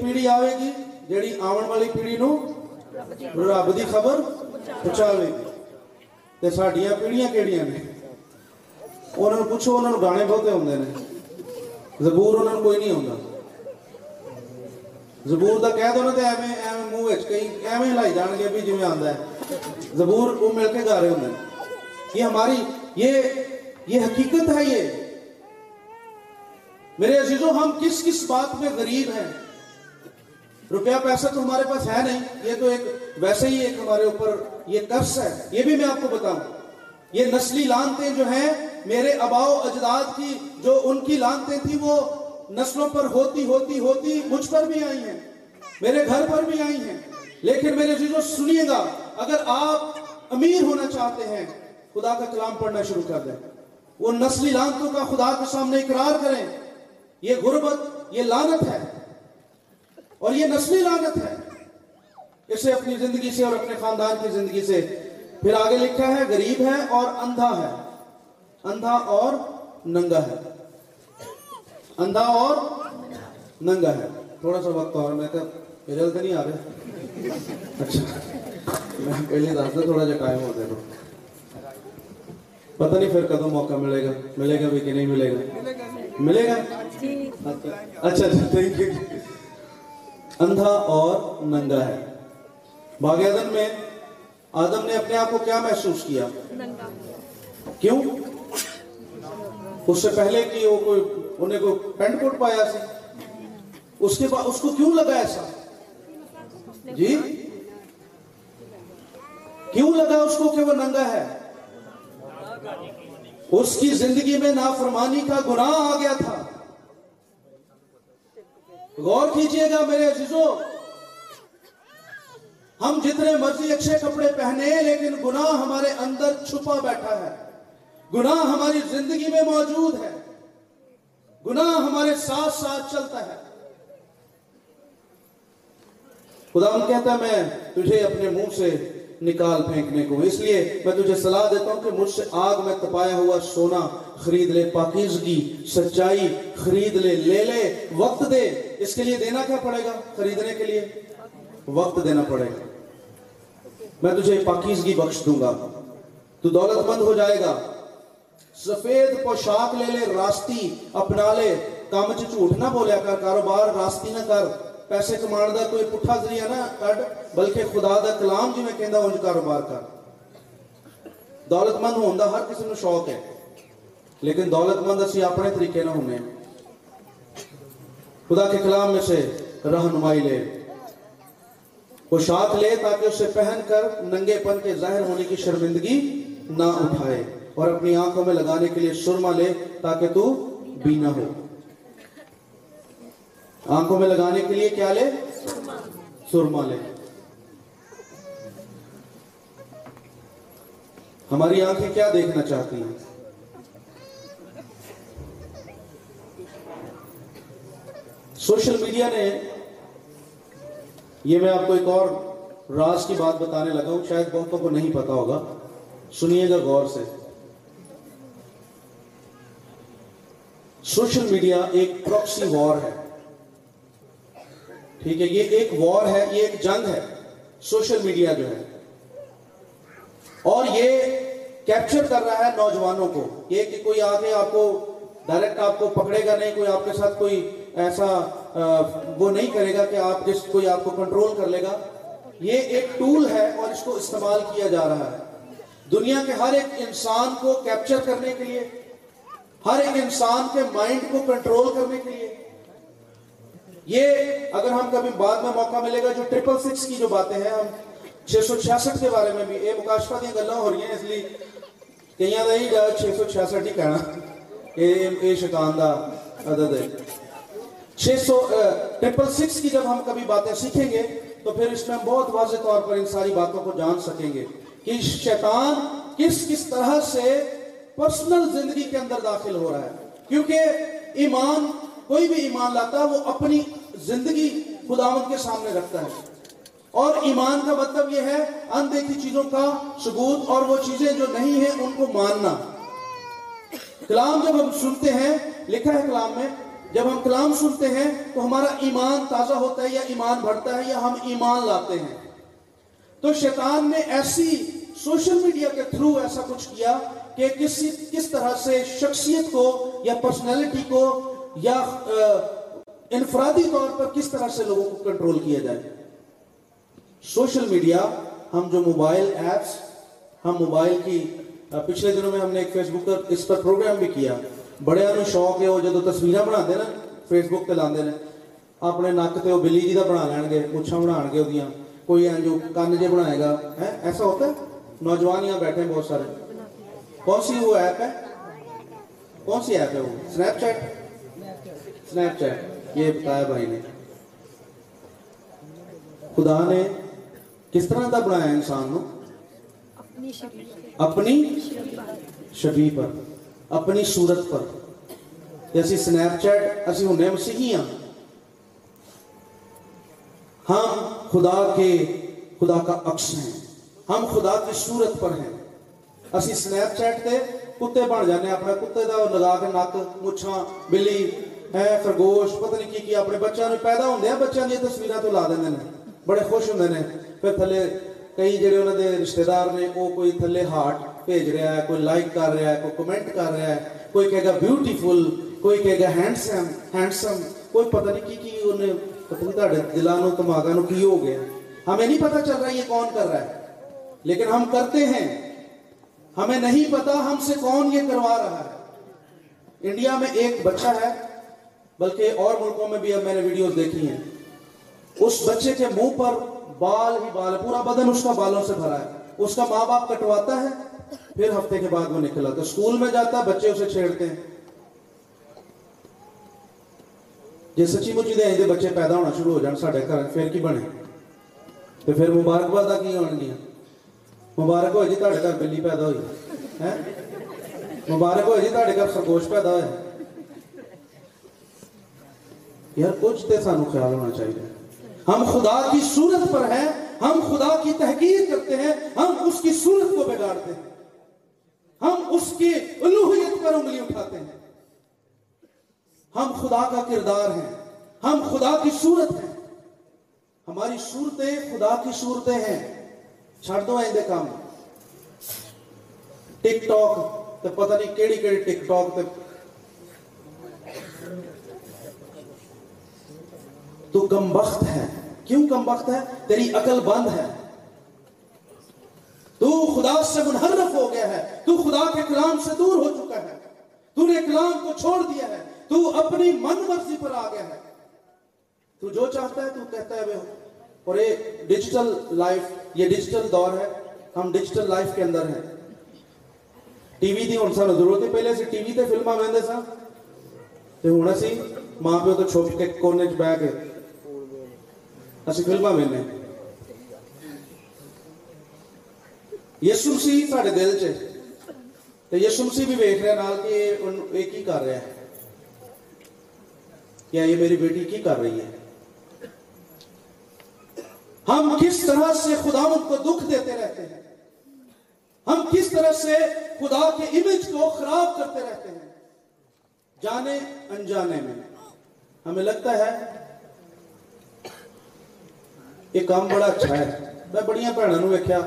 پیڑھی آئے گی جی آن والی پیڑھی نبر پہ پیڑیاں گانے بہتے آبور انہوں کوئی نہیں آبور دا کہ منہ ایوے لائی جان گے بھی جی آ جب مل کے گا رہے ہوں یہ ہماری یہ یہ حقیقت ہے یہ میرے عزیزوں، ہم کس کس بات میں غریب ہیں؟ روپیہ پیسہ تو ہمارے پاس ہے نہیں، یہ تو ایک ویسے ہی ایک ہمارے اوپر یہ قرض ہے، یہ بھی میں آپ کو بتاؤں۔ یہ نسلی لانتیں جو ہیں، میرے اباؤ اجداد کی جو ان کی لانتیں تھیں، وہ نسلوں پر ہوتی ہوتی ہوتی مجھ پر بھی آئی ہیں، میرے گھر پر بھی آئی ہیں۔ لیکن میرے عزیزوں، سنیے گا، اگر آپ امیر ہونا چاہتے ہیں، خدا کا کلام پڑھنا شروع کر دیں۔ وہ نسلی لانتوں کا خدا کے سامنے اقرار کریں۔ یہ غربت، یہ لانت ہے۔ اور یہ نسلی لانت ہے۔ اسے اپنی زندگی سے اور اپنے خاندان کی زندگی سے۔ پھر آگے لکھا ہے، غریب ہے اور اندھا ہے۔ اندھا اور ننگا ہے۔ اندھا اور ننگا ہے۔ تھوڑا سا وقت اور، میں رجل تو نہیں آ رہے۔ اچھا میں پہلے راستے تھوڑا جا قائم ہوتے تو۔ پتہ نہیں پھر کدو موقع ملے گا۔ ملے گا بھی کہ نہیں ملے گا؟ ملے گا۔ جی۔ اچھا, اچھا، تھینک یو اندھا اور ننگا ہے۔ باغ اعظم میں آدم نے اپنے آپ کو کیا محسوس کیا؟ کیوں؟ اس سے پہلے کہ وہ کوئی انہیں کوئی پینٹ کوٹ پایا سی۔ اس کے بعد اس کو کیوں لگا ایسا؟ جی؟ کیوں لگا اس کو کہ وہ ننگا ہے؟ اس کی زندگی میں نافرمانی کا گناہ آ گیا تھا۔ غور کیجیے گا میرے عزیزوں، ہم جتنے مرضی اچھے کپڑے پہنے، لیکن گناہ ہمارے اندر چھپا بیٹھا ہے۔ گناہ ہماری زندگی میں موجود ہے۔ گناہ ہمارے ساتھ ساتھ چلتا ہے۔ خدا ہم کہتا ہے، میں تجھے اپنے منہ سے نکال پھینکنے کو۔ اس لیے میں تجھے صلاح دیتا ہوں کہ مجھ سے آگ میں تپایا ہوا سونا خرید لے، پاکیزگی، سچائی خرید لے لے لے، وقت دے۔ اس کے لیے دینا کیا پڑے گا؟ خریدنے کے لیے وقت دینا پڑے گا۔ میں تجھے پاکیزگی بخش دوں گا۔ تو دولت مند ہو جائے گا۔ سفید پوشاک لے لے، راستی اپنا لے۔ کام چ نہ بولیا کر، کاروبار راستی نہ کر۔ پیسے کمان دا کوئی پٹھا ذریعہ نہ کٹ بلکہ خدا دا کلام جی میں کہندا اونج کاروبار کر دولت مند ہون دا ہر کسی نو شوق ہے لیکن دولت مند اسی اپنے طریقے نہ ہونے خدا کے کلام میں سے رہنمائی لے پوشاک لے تاکہ اسے پہن کر ننگے پن کے ظاہر ہونے کی شرمندگی نہ اٹھائے اور اپنی آنکھوں میں لگانے کے لیے سرما لے تاکہ تو بینا ہو آنکھوں میں لگانے کے لیے کیا لے؟ سرما لے۔ ہماری آنکھیں کیا دیکھنا چاہتی ہیں؟ سوشل میڈیا نے، یہ میں آپ کو ایک اور راز کی بات بتانے لگا ہوں، شاید بہتوں کو نہیں پتا ہوگا۔ سنیے گا غور سے۔ سوشل میڈیا ایک پروکسی وار ہے۔ ٹھیک ہے، یہ ایک وار ہے، یہ ایک جنگ ہے۔ سوشل میڈیا جو ہے۔ اور یہ کیپچر کر رہا ہے نوجوانوں کو۔ یہ کہ کوئی آگے آپ کو ڈائریکٹ آپ کو پکڑے گا نہیں، کوئی آپ کے ساتھ کوئی ایسا وہ نہیں کرے گا کہ آپ جس کوئی آپ کو کنٹرول کر لے گا۔ یہ ایک ٹول ہے اور اس کو استعمال کیا جا رہا ہے۔ دنیا کے ہر ایک انسان کو کیپچر کرنے کے لیے، ہر ایک انسان کے مائنڈ کو کنٹرول کرنے کے لیے یہ اگر ہم کبھی بعد میں موقع ملے گا جو ٹرپل سکس کی جو باتیں ہیں، ہم چھ سو چھیاسٹھ کے بارے میں بھی، اے مکاشفہ دیا گلیں ہو رہی ہیں، اس لیے کئیاں دا ہی جا چھ سو چھیاسٹھ ہی کہنا۔ اے شیطان دا عدد ہے۔ چھ سو ٹرپل سکس کی جب ہم کبھی باتیں سیکھیں گے، تو پھر اس میں بہت واضح طور پر ان ساری باتوں کو جان سکیں گے کہ شیطان کس کس طرح سے پرسنل زندگی کے اندر داخل ہو رہا ہے۔ کیونکہ ایمان کوئی بھی ایمان لاتا ہے وہ اپنی زندگی خداوند کے سامنے رکھتا ہے۔ اور ایمان کا مطلب یہ ہے اندیکھی چیزوں کا ثبوت اور وہ چیزیں جو نہیں ہیں ان کو ماننا۔ کلام جب ہم سنتے ہیں، لکھا ہے کلام میں، جب ہم کلام سنتے ہیں تو ہمارا ایمان تازہ ہوتا ہے یا ایمان بڑھتا ہے یا ہم ایمان لاتے ہیں۔ تو شیطان نے ایسی سوشل میڈیا کے تھرو ایسا کچھ کیا کہ کسی، کس طرح سے شخصیت کو یا پرسنالٹی کو یا انفرادی طور پر کس طرح سے لوگوں کو کنٹرول کیا جائے؟ سوشل میڈیا ہم جو موبائل ایپس ہم موبائل کی پچھلے دنوں میں ہم نے ایک فیس بک پر، اس پر پروگرام بھی کیا۔ بڑے انو شوق ہے، وہ جدو تصویریں بنا نا فیس بک پہ لاندے نے، اپنے نک تے وہ بلی جی کا بنا لین گے مچھا بنا گے وہ کوئی ہے جو کن جے بنائے گا ایسا ہوتا ہے؟ نوجوان یہاں بیٹھے ہیں بہت سارے۔ کون سی وہ ایپ ہے؟ کون سی ایپ ہے وہ؟ سنیپ چیٹ سنیپ چیٹ یہ بتایا بھائی نے۔ خدا نے کس طرح کا بنایا انسان نو؟ اپنی شبی پر اپنی صورت پر۔ اسی سنیپ چیٹ اسی ہوں مسیحی ہاں۔ ہم خدا کے خدا کا عکس ہیں۔ ہم خدا کی صورت پر ہیں۔ اسی سنیپ چیٹ تے کتے بن جانے اپنے کتے دا لگا کے نک مچھاں بلی ہے خرگوش، پتہ نہیں کی کی اپنے بچوں نے پیدا ہوندے ہیں بچوں دی تصویراں تو لا دیندے نے۔ بڑے خوش ہوندے نے۔ پھر تھلے کئی جڑے انہاں دے رشتہ دار نے وہ کوئی تھلے ہارٹ بھیج رہا ہے، کوئی لائک کر رہا ہے، کوئی کمنٹ کر رہا ہے، کوئی کہے گا بیوٹیفل کوئی کہے گا ہینڈسم ہینڈسم کوئی پتہ نہیں کی کی انہیں پتہ نہیں تہاڈے دلاں نو دماغاں نو کی ہو گیا۔ ہمیں نہیں پتہ چل رہا یہ کون کر رہا ہے۔ لیکن ہم کرتے ہیں۔ ہمیں نہیں پتا ہم سے کون یہ کروا رہا ہے۔ انڈیا میں ایک بچہ ہے بلکہ اور ملکوں میں بھی اب میں نے ویڈیوز دیکھی ہیں۔ اس بچے کے منہ پر بال ہی بال پورا بدن اس کا بالوں سے بھرا ہے۔ اس کا ماں باپ کٹواتا ہے، پھر ہفتے کے بعد وہ نکلا تو اسکول میں جاتا، بچے اسے چھیڑتے ہیں۔ جی سچی مچی دے بچے پیدا ہونا شروع ہو جان ساڑھے گھر پھر کی بنے؟ تو پھر مبارکباد کی ہون گیا مبارک ہوئے جی تھوڑے گھر بلی پیدا ہوئی مبارک ہوئے جی تھوڑے گھر سرگوش پیدا ہوئے یار، کچھ تے سانو خیال ہونا چاہیے۔ ہم خدا کی صورت پر ہیں، ہم خدا کی تحقیق کرتے ہیں، ہم اس کی صورت کو بگاڑتے ہیں۔ ہم اس کی الوحیت پر انگلی اٹھاتے ہیں۔ ہم خدا کا کردار ہیں، ہم خدا کی صورت ہیں۔ ہماری صورتیں خدا کی صورتیں ہیں۔ چھڑ دو آئندے کام۔ ٹک ٹاک، تو پتہ نہیں کیڑی کیڑی ٹک ٹاک تے کم وقت ہے۔ کیوں کم وقت ہے؟ تیری عقل بند ہے۔ تو خدا سے منحرف ہو گیا ہے۔ تو خدا کے کلام سے دور ہو چکا ہے۔ تو نے کلام کو چھوڑ دیا ہے۔ تو اپنی من مرضی پر آ گیا ہے۔ تو جو چاہتا ہے تو کہتا ہے اور یہ ڈیجیٹل لائف یہ ڈیجیٹل دور ہے۔ ہم ڈیجیٹل لائف کے اندر ہیں۔ ٹی وی دی ہوں سانو ضرورت ہے پہلے سی ٹی وی تے فلماں ویندے سا تے ہن اسی ماں پیو تو چھپ کے کونے چ بیٹھ کے اسی فلماں ویندے یسوع مسیح ساڈے دل چ مسیح بھی ویکھ رہا نال کہ کی کر رہا ہے کیا یہ میری بیٹی کی کر رہی ہے ہم کس طرح سے خدا کو دکھ دیتے رہتے ہیں ہم کس طرح سے خدا کے امیج کو خراب کرتے رہتے ہیں جانے انجانے میں ہمیں لگتا ہے یہ کام بڑا اچھا ہے میں بڑیاں بھنوں ویکیا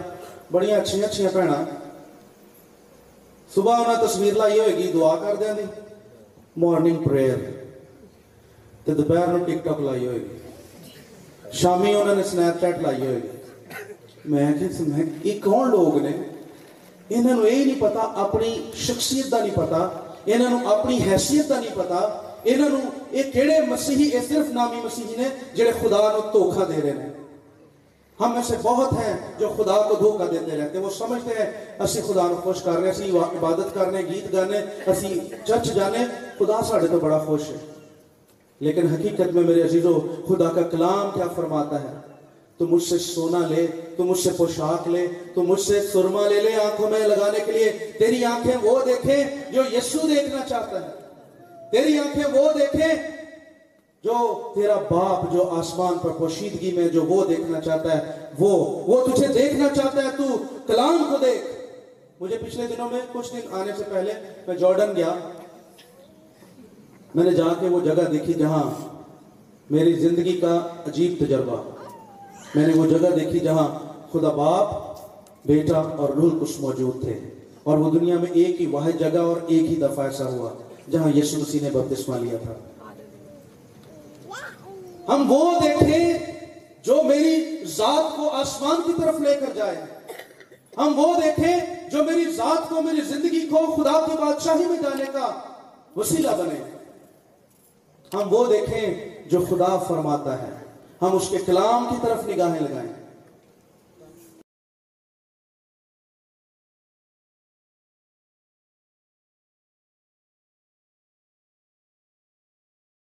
بڑیاں اچھی اچھا بھنا صبح انہیں تصویر لائی ہوئے گی دعا کر دیا دی مارننگ پریئر دوپہر ٹک ٹاک لائی ہوئے گی شامی انہوں نے سنیپ چیٹ لائی ہوئی میں کہ یہ کون لوگ نے انہوں نے یہ نہیں پتا اپنی شخصیت دا نہیں پتا انہوں نے اپنی حیثیت دا نہیں پتا انہوں نے یہ کیڑے مسیحی یہ صرف نامی مسیحی نے جڑے خدا نو دھوکا دے رہے ہیں ہم ایسے بہت ہیں جو خدا کو دھوکا دیتے رہتے ہیں۔ وہ سمجھتے ہیں، اسی خدا نو خوش کر رہے اسی عبادت کرنے گیت گانے اسی چرچ جانے خدا ساڑھے تو بڑا خوش ہے۔ لیکن حقیقت میں میرے عزیزو، خدا کا کلام کیا فرماتا ہے؟ تو مجھ سے سونا لے، تو مجھ سے پوشاک لے، تو مجھ سے سرما لے لے آنکھوں میں لگانے کے لیے۔ تیری آنکھیں وہ دیکھیں جو یسو دیکھنا چاہتا ہے۔ تیری آنکھیں وہ دیکھیں جو تیرا باپ جو آسمان پر پوشیدگی میں جو وہ دیکھنا چاہتا ہے، وہ وہ تجھے دیکھنا چاہتا ہے، تو کلام کو دیکھ۔ مجھے پچھلے دنوں میں کچھ دن آنے سے پہلے میں جارڈن گیا۔ میں نے جا کے وہ جگہ دیکھی جہاں میری زندگی کا عجیب تجربہ۔ میں نے وہ جگہ دیکھی جہاں خدا باپ، بیٹا اور روح القدس موجود تھے۔ اور وہ دنیا میں ایک ہی واحد جگہ اور ایک ہی دفعہ ایسا ہوا، جہاں یسوع مسیح نے بپتسمہ لیا تھا۔ ہم وہ دیکھیں جو میری ذات کو آسمان کی طرف لے کر جائے۔ ہم وہ دیکھیں جو میری ذات کو میری زندگی کو خدا کی بادشاہی میں جانے کا وسیلہ بنے۔ ہم وہ دیکھیں جو خدا فرماتا ہے۔ ہم اس کے کلام کی طرف نگاہیں لگائیں۔